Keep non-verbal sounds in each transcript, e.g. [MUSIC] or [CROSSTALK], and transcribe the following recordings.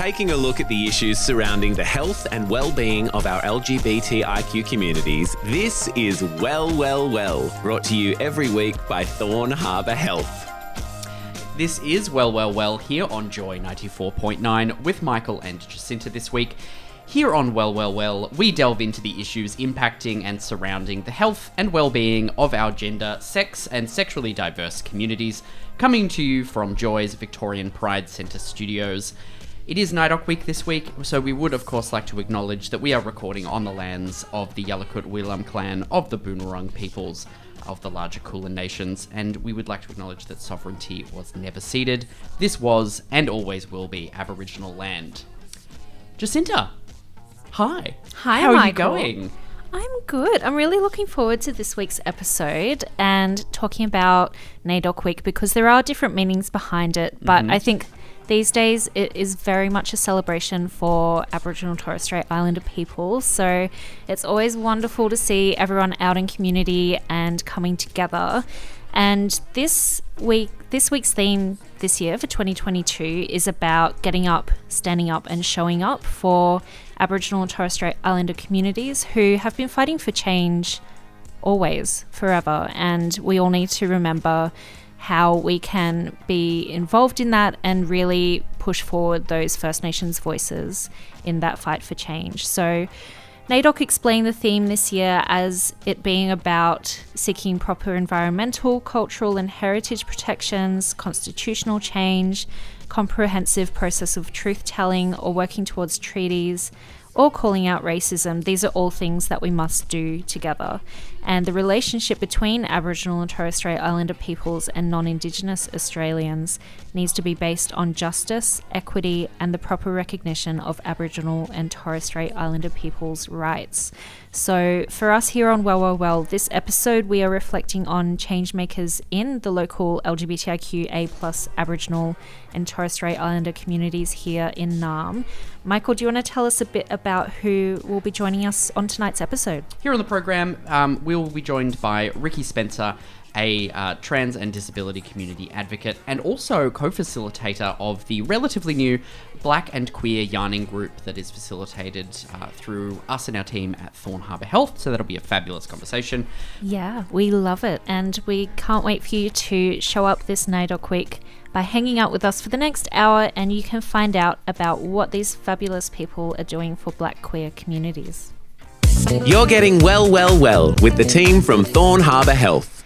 Taking a look at the issues surrounding the health and well-being of our LGBTIQ communities, this is Well, Well, Well, brought to you every week by Thorne Harbour Health. This is Well, Well, Well here on Joy 94.9 with Michael and Jacinta this week. Here on Well, Well, Well, we delve into the issues impacting and surrounding the health and well-being of our gender, sex, and sexually diverse communities, coming to you from Joy's Victorian Pride Centre studios. It is NAIDOC week this week, so we would of course like to acknowledge that we are recording on the lands of the Yalukit Willam clan of the Boonwurrung peoples of the larger Kulin nations, and we would like to acknowledge that sovereignty was never ceded. This was and always will be Aboriginal land. Jacinta, hi. Hi, How are Michael. you going? I'm good. I'm really looking forward to this week's episode and talking about NAIDOC Week because there are different meanings behind it. But mm-hmm. I think these days it is very much a celebration for Aboriginal Torres Strait Islander people. So it's always wonderful to see everyone out in community and coming together. And this week, this week's theme this year for 2022 is about getting up, standing up, and showing up for Aboriginal and Torres Strait Islander communities who have been fighting for change always, forever. And we all need to remember how we can be involved in that and really push forward those First Nations voices in that fight for change. So, NAIDOC explained the theme this year as it being about seeking proper environmental, cultural, and heritage protections, constitutional change, comprehensive process of truth telling, or working towards treaties, or calling out racism. These are all things that we must do together. And the relationship between Aboriginal and Torres Strait Islander peoples and non Indigenous Australians needs to be based on justice, equity, and the proper recognition of Aboriginal and Torres Strait Islander peoples' rights. So, for us here on Well, Well, Well, this episode we are reflecting on changemakers in the local LGBTIQA plus Aboriginal and Torres Strait Islander communities here in Naarm. Michael, do you want to tell us a bit about who will be joining us on tonight's episode? Here on the program, um, we will be joined by Ricky Spencer, a uh, trans and disability community advocate, and also co facilitator of the relatively new Black and Queer Yarning group that is facilitated uh, through us and our team at Thorne Harbour Health. So that'll be a fabulous conversation. Yeah, we love it. And we can't wait for you to show up this NAIDOC week by hanging out with us for the next hour, and you can find out about what these fabulous people are doing for black queer communities. You're getting well, well, well with the team from Thorne Harbour Health.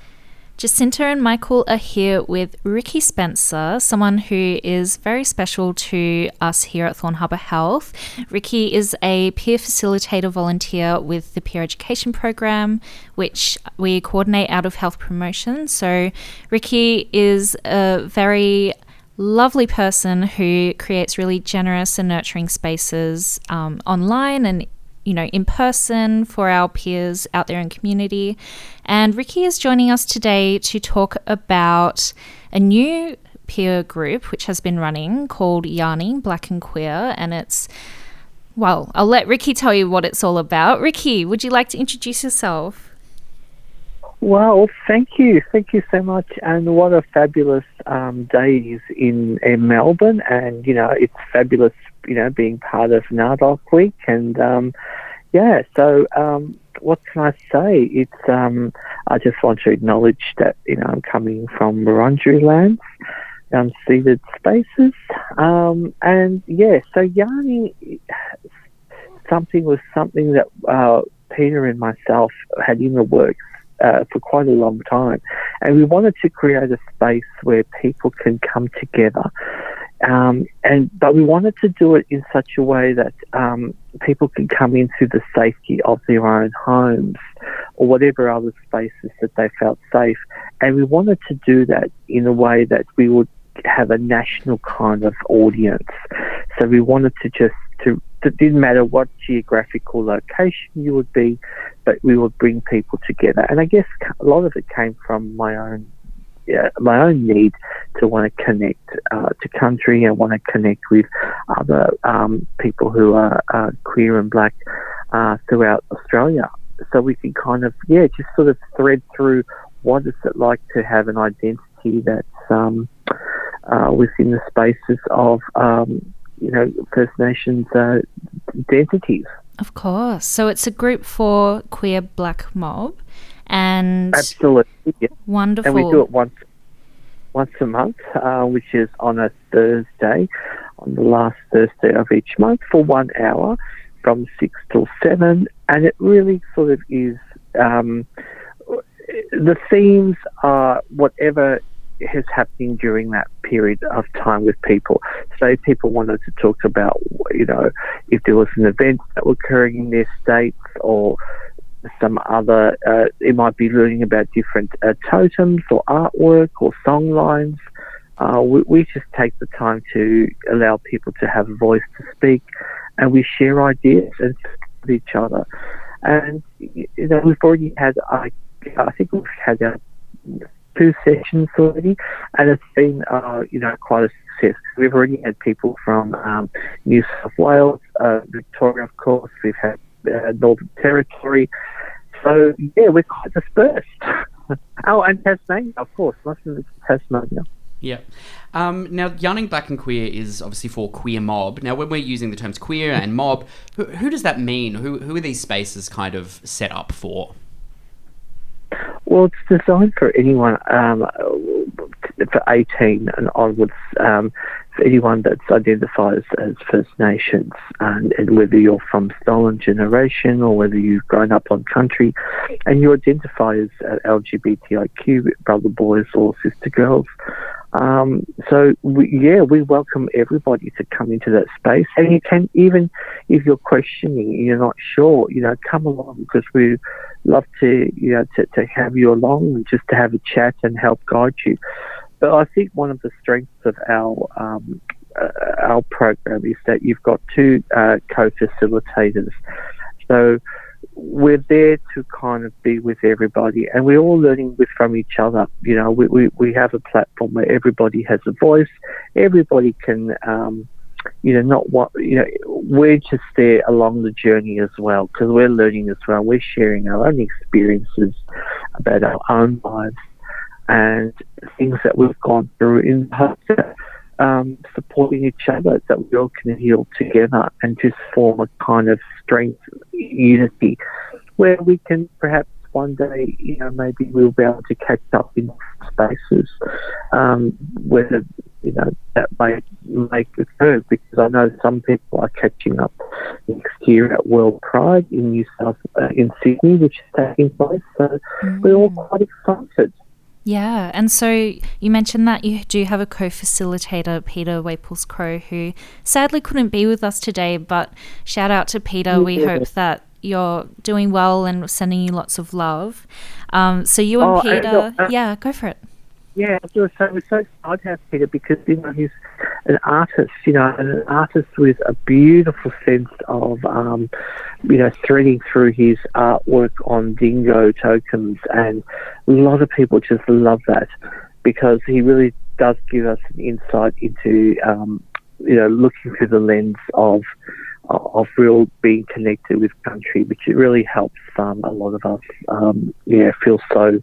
Jacinta and Michael are here with Ricky Spencer, someone who is very special to us here at Thorne Harbour Health. Ricky is a peer facilitator volunteer with the Peer Education Program, which we coordinate out of Health Promotion. So, Ricky is a very lovely person who creates really generous and nurturing spaces um, online and you know, in person for our peers out there in community. And Ricky is joining us today to talk about a new peer group which has been running called Yarning Black and Queer. And it's, well, I'll let Ricky tell you what it's all about. Ricky, would you like to introduce yourself? Well, thank you. Thank you so much. And what a fabulous um, day it is in, in Melbourne. And, you know, it's fabulous, you know, being part of NAIDOC Week. And, um, yeah, so um, what can I say? It's um, I just want to acknowledge that, you know, I'm coming from Wurundjeri lands, unceded spaces. Um, and, yeah, so yarning something was something that uh, Peter and myself had in the works uh, for quite a long time. And we wanted to create a space where people can come together. Um, and but we wanted to do it in such a way that um, people can come into the safety of their own homes or whatever other spaces that they felt safe. And we wanted to do that in a way that we would have a national kind of audience. So we wanted to just to it didn't matter what geographical location you would be, but we would bring people together. And I guess a lot of it came from my own yeah, my own need to want to connect uh, to country and want to connect with other um, people who are uh, queer and black uh, throughout Australia. So we can kind of, yeah, just sort of thread through what is it like to have an identity that's um, uh, within the spaces of, um, you know, First Nations uh, identities. Of course. So it's a group for queer black mob and absolutely yeah. wonderful. And we do it once once a month, uh, which is on a Thursday, on the last Thursday of each month for one hour from six till seven, and it really sort of is. Um, the themes are whatever is happening during that period of time with people. So people wanted to talk about, you know, if there was an event that was occurring in their states or some other, uh, it might be learning about different uh, totems or artwork or song lines. Uh, we, we, just take the time to allow people to have a voice to speak and we share ideas and with each other. And, you know, we've already had, I, I think we've had our two sessions already and it's been, uh, you know, quite a success. We've already had people from um, New South Wales, uh, Victoria, of course, we've had uh, Northern Territory. So yeah, we're quite dispersed. [LAUGHS] oh, and Tasmania, of course, most of it's Tasmania. Yeah. Um, now, Yarning Black and Queer is obviously for queer mob. Now, when we're using the terms queer and mob, who, who does that mean? Who, who are these spaces kind of set up for? Well, it's designed for anyone um, for 18 and onwards, um, anyone that's identifies as First Nations, and, and, whether you're from stolen generation or whether you've grown up on country, and you identify as uh, LGBTIQ, brother boys or sister girls. Um, so we, yeah, we welcome everybody to come into that space, and you can even if you're questioning, you're not sure, you know, come along because we love to you know to, to have you along and just to have a chat and help guide you. But I think one of the strengths of our um, uh, our program is that you've got two uh, co-facilitators. So we're there to kind of be with everybody and we're all learning with from each other. You know, we, we, we have a platform where everybody has a voice, everybody can, um, you know, not what, you know, we're just there along the journey as well because we're learning as well. We're sharing our own experiences about our own lives and things that we've gone through in that um, supporting each other, that we all can heal together and just form a kind of strength, unity, where we can perhaps one day, you know, maybe we'll be able to catch up in spaces, um, whether, you know, that may make occur because I know some people are catching up next year at World Pride in New South, uh, in Sydney, which is taking place. So mm. we're all quite excited. Yeah, and so you mentioned that you do have a co facilitator, Peter Waples Crowe, who sadly couldn't be with us today, but shout out to Peter. We [LAUGHS] hope that you're doing well and sending you lots of love. Um, so you and oh, Peter, uh, yeah, go for it. Yeah, so we're so excited to have Peter because you know he's an artist, you know, an artist with a beautiful sense of, um, you know, threading through his artwork on dingo totems, and a lot of people just love that because he really does give us an insight into, um, you know, looking through the lens of of real being connected with country, which it really helps um, a lot of us, um, yeah, feel so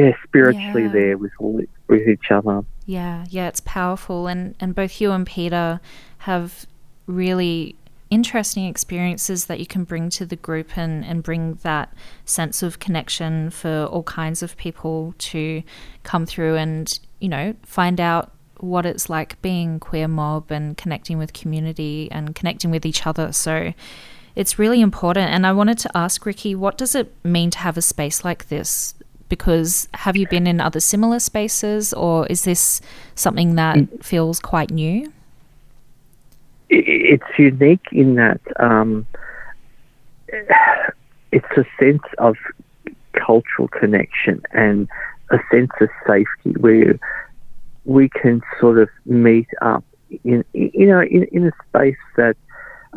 yeah, spiritually yeah. there with all with each other. Yeah, yeah, it's powerful, and and both you and Peter have really interesting experiences that you can bring to the group and, and bring that sense of connection for all kinds of people to come through and, you know, find out what it's like being queer mob and connecting with community and connecting with each other. So it's really important. And I wanted to ask Ricky, what does it mean to have a space like this? Because have you been in other similar spaces or is this something that mm. feels quite new? It's unique in that um, [SIGHS] it's a sense of cultural connection and a sense of safety where we can sort of meet up in, you know, in, in a space that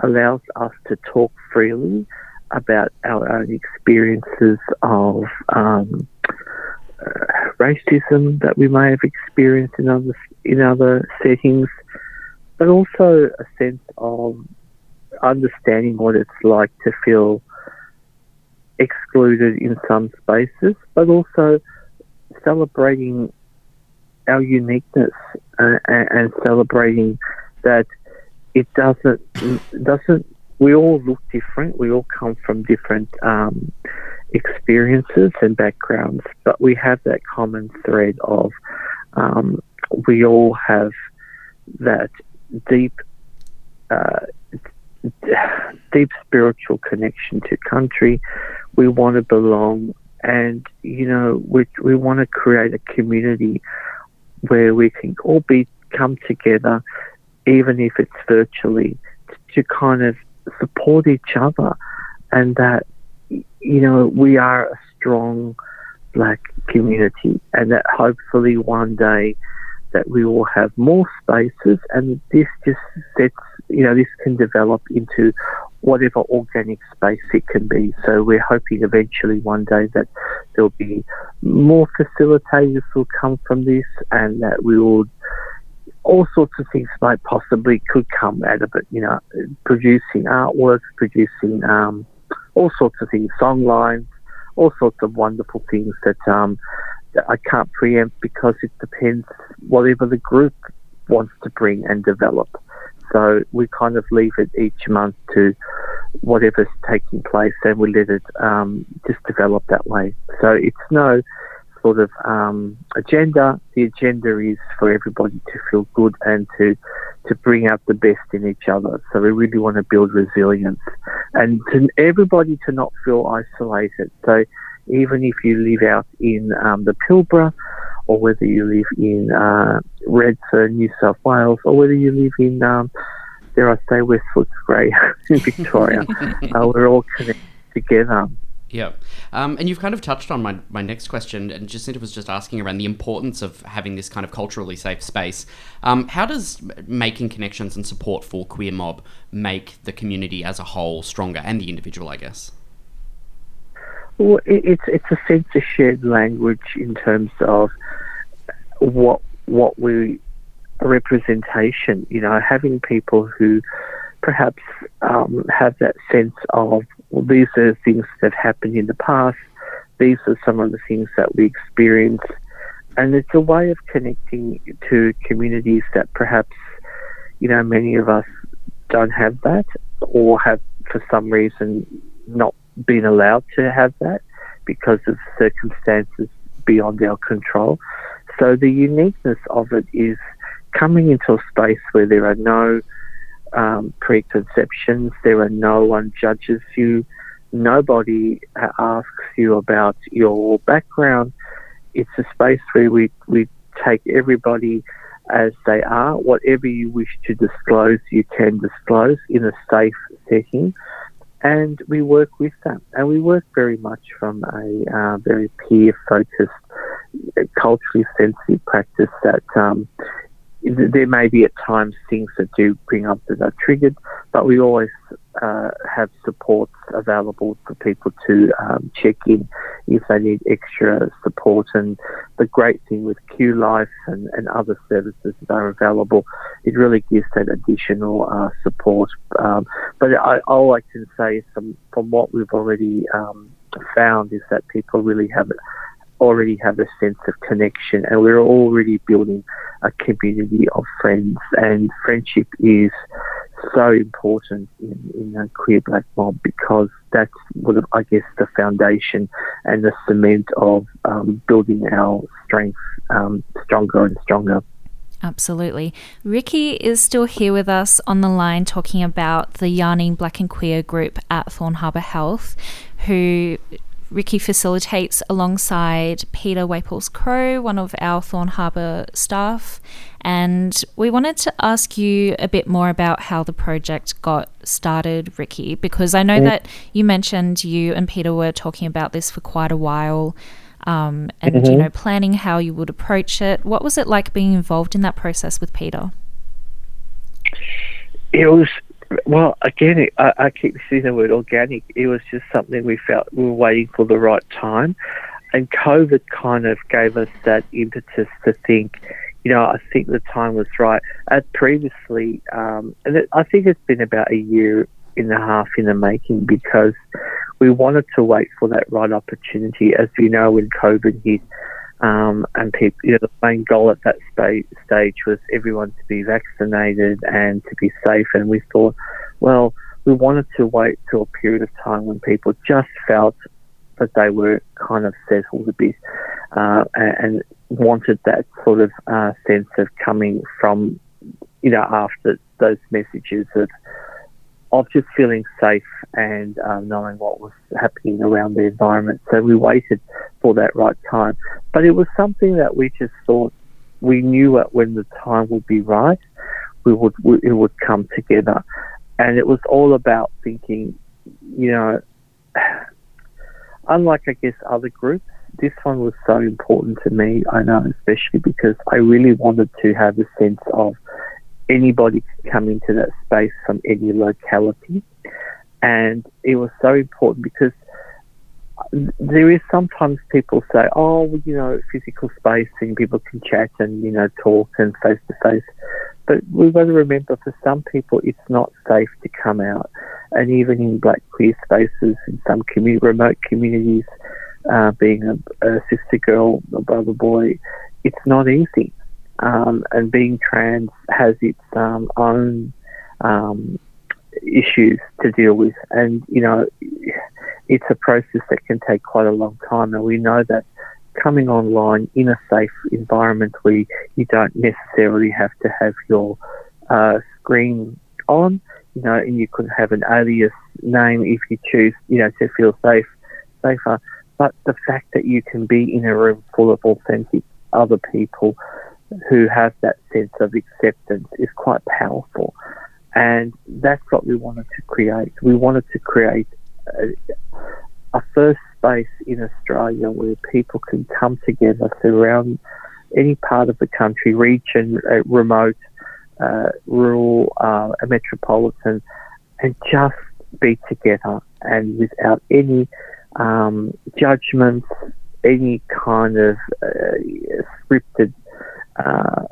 allows us to talk freely about our own experiences of um, racism that we may have experienced in other in other settings, but also a sense of understanding what it's like to feel excluded in some spaces, but also celebrating our uniqueness uh, and, and celebrating that it doesn't doesn't we all look different. We all come from different um, experiences and backgrounds, but we have that common thread of um, we all have that deep, uh, deep spiritual connection to country. We want to belong, and you know, we we want to create a community where we can all be come together, even if it's virtually, to kind of support each other, and that you know we are a strong black community, and that hopefully one day that we will have more spaces, and this just sets you know this can develop into whatever organic space it can be. So we're hoping eventually one day that there'll be more facilitators will come from this, and that we will all sorts of things might possibly could come out of it. You know, producing artworks, producing um, all sorts of things, song lines, all sorts of wonderful things that, um, I can't preempt because it depends whatever the group wants to bring and develop. So we kind of leave it each month to whatever's taking place, and we let it um, just develop that way. So it's no sort of um, agenda. The agenda is for everybody to feel good and to to bring out the best in each other. So we really want to build resilience and to everybody to not feel isolated. So even if you live out in um, the Pilbara or whether you live in uh, Redfern, New South Wales, or whether you live in, um, dare I say, West Footscray [LAUGHS] in Victoria, [LAUGHS] uh, we're all connected together. Yeah. Um, and you've kind of touched on my, my next question, and Jacinta was just asking around the importance of having this kind of culturally safe space. Um, how does making connections and support for Queer Mob make the community as a whole stronger and the individual, I guess? Well, it's, it's a sense of shared language in terms of what, what we, representation, you know, having people who perhaps um, have that sense of well, these are things that happened in the past. These are some of the things that we experience. And it's a way of connecting to communities that perhaps, you know, many of us don't have that or have for some reason not been allowed to have that because of circumstances beyond our control. So the uniqueness of it is coming into a space where there are no um, preconceptions. There are no one judges you. Nobody asks you about your background. It's a space where we, we take everybody as they are. Whatever you wish to disclose, you can disclose in a safe setting. And we work with them. And we work very much from a uh, very peer focused, culturally sensitive practice that um, there may be at times things that do bring up that are triggered, but we always uh, have supports available for people to um, check in if they need extra support. And the great thing with Q Life and, and other services that are available, it really gives that additional uh, support. Um, but I, all I can say from, from what we've already um, found is that people really have already have a sense of connection and we're already building a community of friends and friendship is so important in, in a queer black mob because that's what I guess the foundation and the cement of um, building our strength um, stronger and stronger. Absolutely. Ricky is still here with us on the line talking about the Yarning Black and Queer group at Thorne Harbour Health, who Ricky facilitates alongside Peter Waples Crowe, one of our Thorne Harbour staff. And we wanted to ask you a bit more about how the project got started, Ricky, because I know that you mentioned you and Peter were talking about this for quite a while. um, and mm-hmm. you know planning how you would approach it. What was it like being involved in that process with Peter? It was well, again, I, I, keep seeing the word organic. It was just something we felt we were waiting for the right time. And COVID kind of gave us that impetus to think, you know, I think the time was right. As previously, um, and it, I think it's been about a year and a half in the making because we wanted to wait for that right opportunity. As you know, when COVID hit, um, and people, you know, the main goal at that stage, stage was everyone to be vaccinated and to be safe. And we thought, well, we wanted to wait till a period of time when people just felt that they were kind of settled a bit uh, and, wanted that sort of uh, sense of coming from, you know, after those messages of of just feeling safe and um, knowing what was happening around the environment. So we waited for that right time. But it was something that we just thought we knew that when the time would be right, we would it would come together, and it was all about thinking, you know, [SIGHS] unlike I guess other groups, this one was so important to me. I know, especially because I really wanted to have a sense of anybody can come into that space from any locality. And it was so important because there is sometimes people say, oh, well, you know, physical spacing, people can chat and, you know, talk and face to face. But we've got to remember for some people, it's not safe to come out. And even in black queer spaces, in some remote communities, uh, being a, a sister girl, a brother boy, it's not easy um, and being trans has its um, own um, issues to deal with, and you know, it's a process that can take quite a long time, and we know that coming online in a safe environment where you don't necessarily have to have your uh, screen on, you know, and you could have an alias name if you choose, you know, to feel safe, safer. But the fact that you can be in a room full of authentic other people who have that sense of acceptance is quite powerful. And that's what we wanted to create. We wanted to create a, a first space in Australia where people can come together throughout any part of the country, region, uh, remote, uh, rural, uh, metropolitan, and just be together and without any um, judgments, any kind of uh, scripted uh,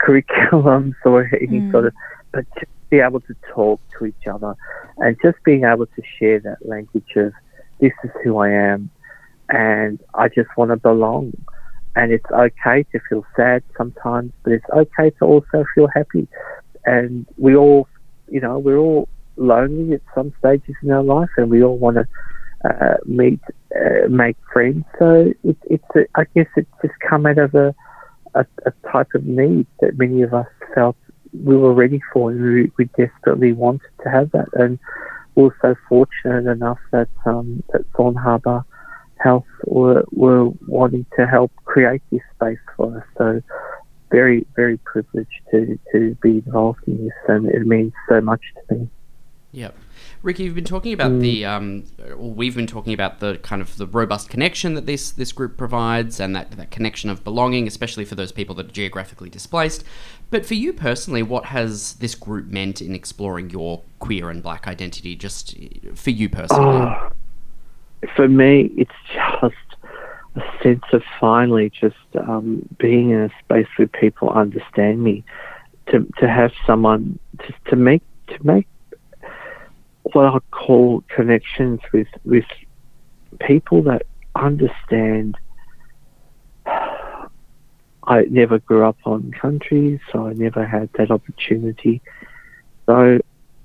curriculums [LAUGHS] or any mm. sort of, but just be able to talk to each other and just being able to share that language of this is who I am and I just want to belong. And it's okay to feel sad sometimes, but it's okay to also feel happy. And we all, you know, we're all lonely at some stages in our life, and we all want to uh, meet, uh, make friends. So it, it's, a, I guess, it's just come out of a a, a type of need that many of us felt we were ready for and we, we desperately wanted to have that. And we were so fortunate enough that, um, that Thorne Harbour Health were, were wanting to help create this space for us. So very, very privileged to, to be involved in this and it means so much to me. Yep. Ricky, you've been talking about mm. the, um, we've been talking about the kind of the robust connection that this this group provides, and that that connection of belonging, especially for those people that are geographically displaced. But for you personally, what has this group meant in exploring your queer and black identity? Just for you personally. Oh, for me, it's just a sense of finally just um, being in a space where people understand me. To to have someone to, to make to make what I call connections with with people that understand. I never grew up on country, so I never had that opportunity. So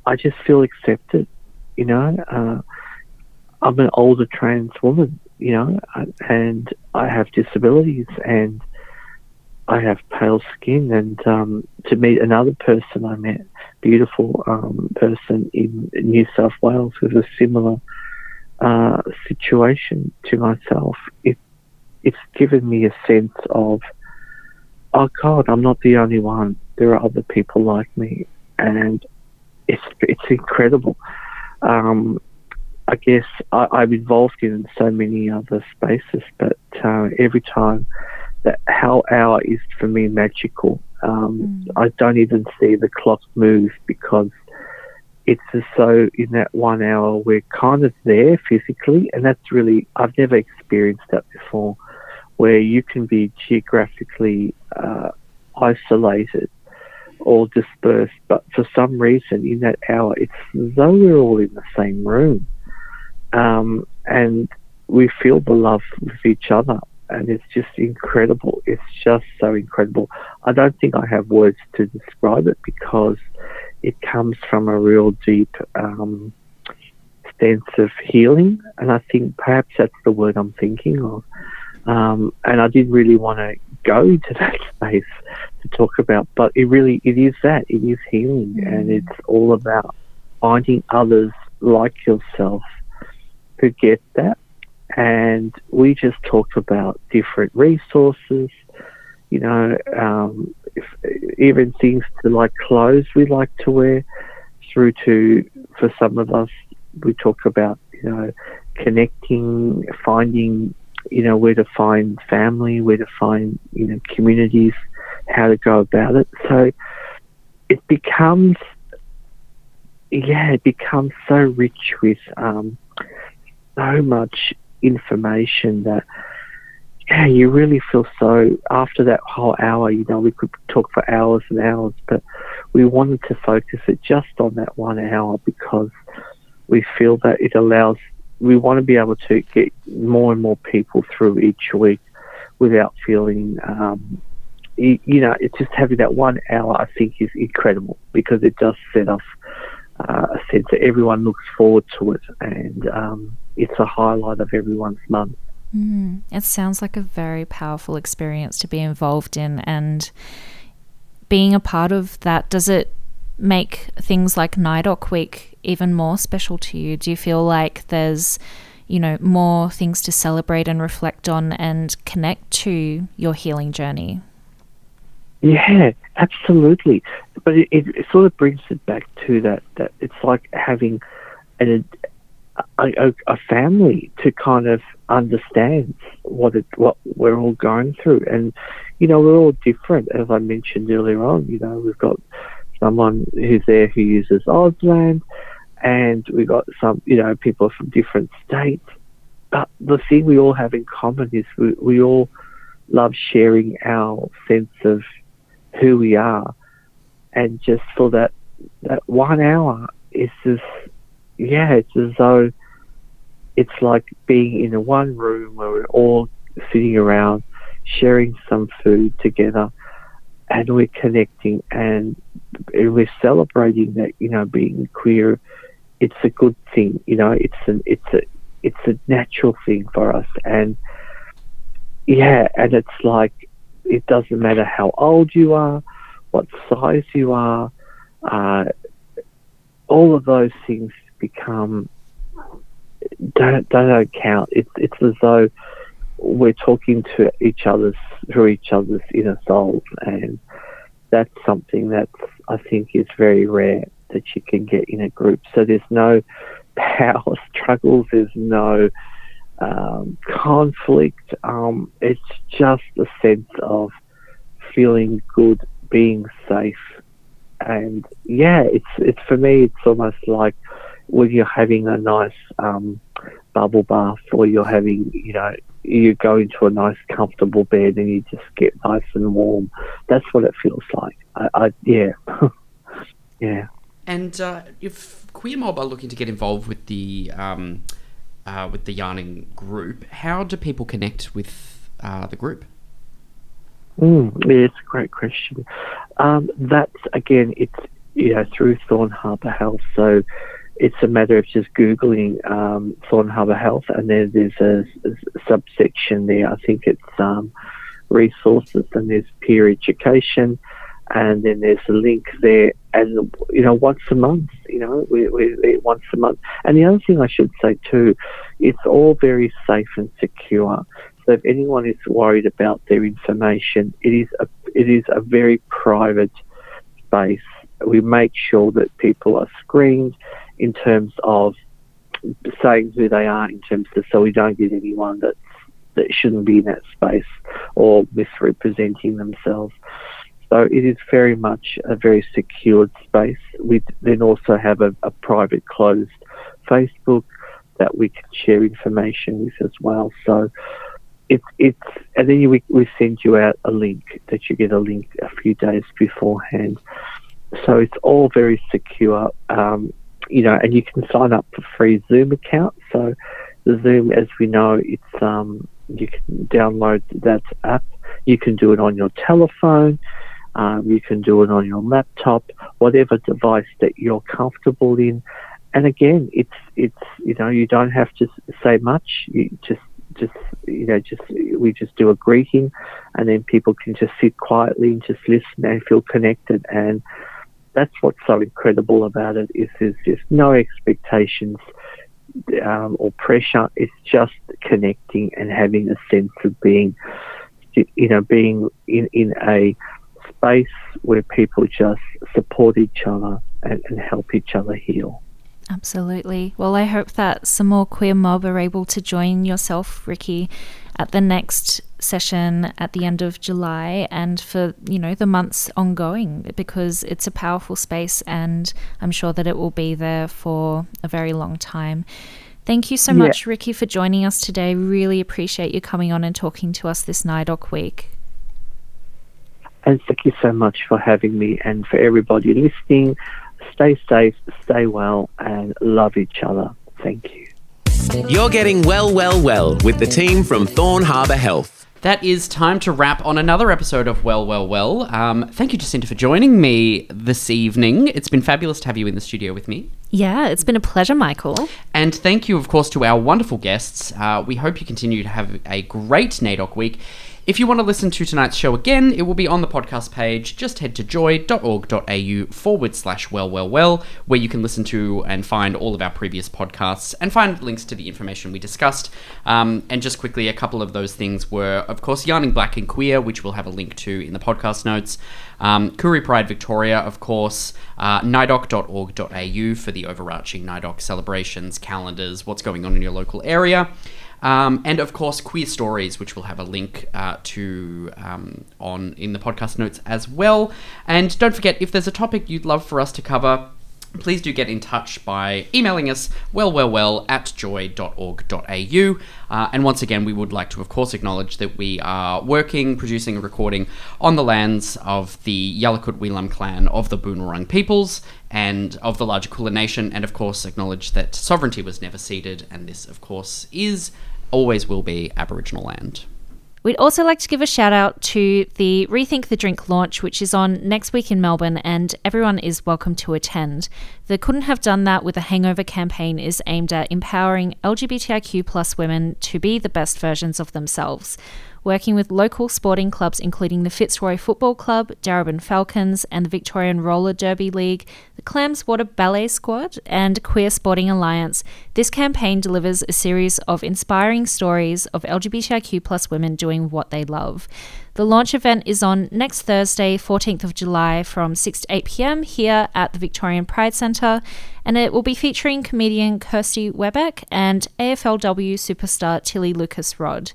I just feel accepted, you know. Uh, I'm an older trans woman, you know, and I have disabilities and I have pale skin. And um, to meet another person I met beautiful um, person in New South Wales with a similar uh, situation to myself, it, it's given me a sense of, oh God, I'm not the only one. There are other people like me, and it's it's incredible. Um, I guess I, I'm involved in so many other spaces, but uh, every time that how hour is for me magical. Um, mm. I don't even see the clock move because it's as though in that one hour we're kind of there physically, and that's really I've never experienced that before, where you can be geographically uh, isolated or dispersed, but for some reason in that hour it's as though we're all in the same room, um, and we feel the love with each other and it's just incredible. It's just so incredible. I don't think I have words to describe it because it comes from a real deep um, sense of healing, and I think perhaps that's the word I'm thinking of. Um, and I didn't really want to go into [LAUGHS] that space to talk about, but it really it is that it is healing, mm. and it's all about finding others like yourself who get that and we just talked about different resources, you know, um, if, even things to like clothes we like to wear, through to for some of us we talk about you know connecting, finding you know where to find family, where to find you know communities, how to go about it. So it becomes yeah, it becomes so rich with um, so much information that yeah, you really feel so after that whole hour, you know, we could talk for hours and hours, but we wanted to focus it just on that one hour because we feel that it allows we want to be able to get more and more people through each week without feeling um, you, you, know, it's just having that one hour I think is incredible because it does set off uh, a sense that everyone looks forward to it and um, it's a highlight of everyone's month. Mm, it sounds like a very powerful experience to be involved in, and being a part of that, does it make things like NAIDOC Week even more special to you? Do you feel like there's, you know, more things to celebrate and reflect on and connect to your healing journey? Yeah, absolutely. But it, it, sort of brings it back to that, that it's like having an, a, a, family to kind of understand what it, what we're all going through, and you know we're all different. As I mentioned earlier on, you know we've got someone who's there who uses Auslan, and we've got some you know people from different states. But the thing we all have in common is we, we all love sharing our sense of who we are, and just for that that one hour, it's just yeah, it's as though it's like being in a one room where we're all sitting around sharing some food together and we're connecting and we're celebrating that you know being queer it's a good thing you know it's an it's a it's a natural thing for us. And yeah and it's like it doesn't matter how old you are what size you are uh, all of those things become don't don't count. It's it's as though we're talking to each other's through each other's inner souls, and that's something that I think is very rare that you can get in a group. So there's no [LAUGHS] power struggles. There's no um, conflict. Um, it's just a sense of feeling good, being safe, and yeah, it's it's for me. It's almost like when you're having a nice um, bubble bath or you're having, you know, you go into a nice comfortable bed and you just get nice and warm. That's what it feels like. I, I yeah, [LAUGHS] yeah. And uh, if Queer Mob are looking to get involved with the um, uh, with the yarning group, how do people connect with uh, the group? Mm, yeah, it's a great question. Um, that's again, it's you know through Thorne Harbour Health. So it's a matter of just googling um, Thorne Harbour Health, and then there's a, a, subsection there. I think it's um, resources, and there's peer education, and then there's a link there. And you know, once a month, you know, we, we, once a month. And the other thing I should say too, it's all very safe and secure. So if anyone is worried about their information, it is a it is a very private space. We make sure that people are screened in terms of saying who they are in terms of so we don't get anyone that that shouldn't be in that space or misrepresenting themselves. So it is very much a very secured space. We then also have a, a private closed Facebook that we can share information with as well. So it's it's and then we we send you out a link that you get a link a few days beforehand. So it's all very secure. Um, you know, and you can sign up for free Zoom account. So the Zoom, as we know, it's um, you can download that app. You can do it on your telephone. Um, you can do it on your laptop, whatever device that you're comfortable in. And again, it's it's you know you don't have to say much. You just just you know just we just do a greeting, and then people can just sit quietly and just listen and feel connected. And that's what's so incredible about it is there's just no expectations um, or pressure. It's just connecting and having a sense of being, you know, being in in a space where people just support each other and, and help each other heal. Absolutely. Well, I hope that some more queer mob are able to join yourself, Ricky, at the next session at the end of July and for, you know, the months ongoing because it's a powerful space and I'm sure that it will be there for a very long time. Thank you so yeah. much, Ricky, for joining us today. Really appreciate you coming on and talking to us this NAIDOC week. And thank you so much for having me and for everybody listening. Stay safe, stay well, and love each other. Thank you. You're getting well, well, well with the team from Thorn Harbour Health. That is time to wrap on another episode of Well, Well, Well. Um, thank you, Jacinta, for joining me this evening. It's been fabulous to have you in the studio with me. Yeah, it's been a pleasure, Michael. And thank you, of course, to our wonderful guests. Uh, we hope you continue to have a great NAIDOC week. If you want to listen to tonight's show again, it will be on the podcast page. Just head to joy.org.au forward slash well, well, well, where you can listen to and find all of our previous podcasts and find links to the information we discussed. Um, and just quickly, a couple of those things were, of course, Yarning Black and Queer, which we'll have a link to in the podcast notes. Um, Koori Pride Victoria, of course, uh, naidoc.org.au for the overarching NAIDOC celebrations, calendars, what's going on in your local area. Um, and of course, Queer Stories, which we'll have a link uh, to um, on in the podcast notes as well. And don't forget, if there's a topic you'd love for us to cover, please do get in touch by emailing us well well well at joy.org.au uh, and once again we would like to of course acknowledge that we are working producing and recording on the lands of the Yalukit Willam clan of the Boonwurrung peoples and of the larger Kulin nation. And of course acknowledge that sovereignty was never ceded. And this of course is always will be aboriginal land We'd also like to give a shout out to the Rethink the Drink launch, which is on next week in Melbourne, and everyone is welcome to attend. The Couldn't Have Done That with a Hangover campaign is aimed at empowering LGBTIQ plus women to be the best versions of themselves working with local sporting clubs including the Fitzroy Football Club, Darebin Falcons, and the Victorian Roller Derby League, the Clams Water Ballet Squad, and Queer Sporting Alliance. This campaign delivers a series of inspiring stories of LGBTIQ plus women doing what they love. The launch event is on next Thursday, 14th of July, from 6 to 8 pm here at the Victorian Pride Centre, and it will be featuring comedian Kirsty Webeck and AFLW superstar Tilly Lucas Rodd.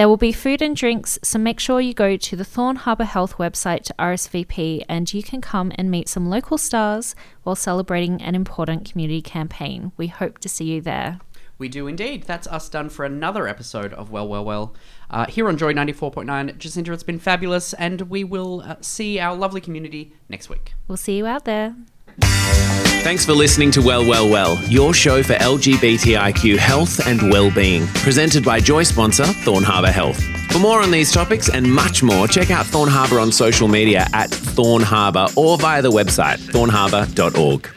There will be food and drinks, so make sure you go to the Thorne Harbour Health website to RSVP and you can come and meet some local stars while celebrating an important community campaign. We hope to see you there. We do indeed. That's us done for another episode of Well, Well, Well. Uh, here on Joy 94.9. Jacinta, it's been fabulous, and we will uh, see our lovely community next week. We'll see you out there. Thanks for listening to Well, Well, Well, your show for LGBTIQ health and well-being, presented by Joy sponsor Thorne Harbour Health. For more on these topics and much more, check out Thorne Harbour on social media at Thorne Harbour or via the website thorneharbour.org.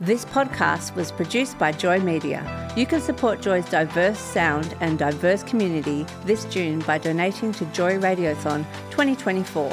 This podcast was produced by Joy Media. You can support Joy's diverse sound and diverse community this June by donating to Joy Radiothon 2024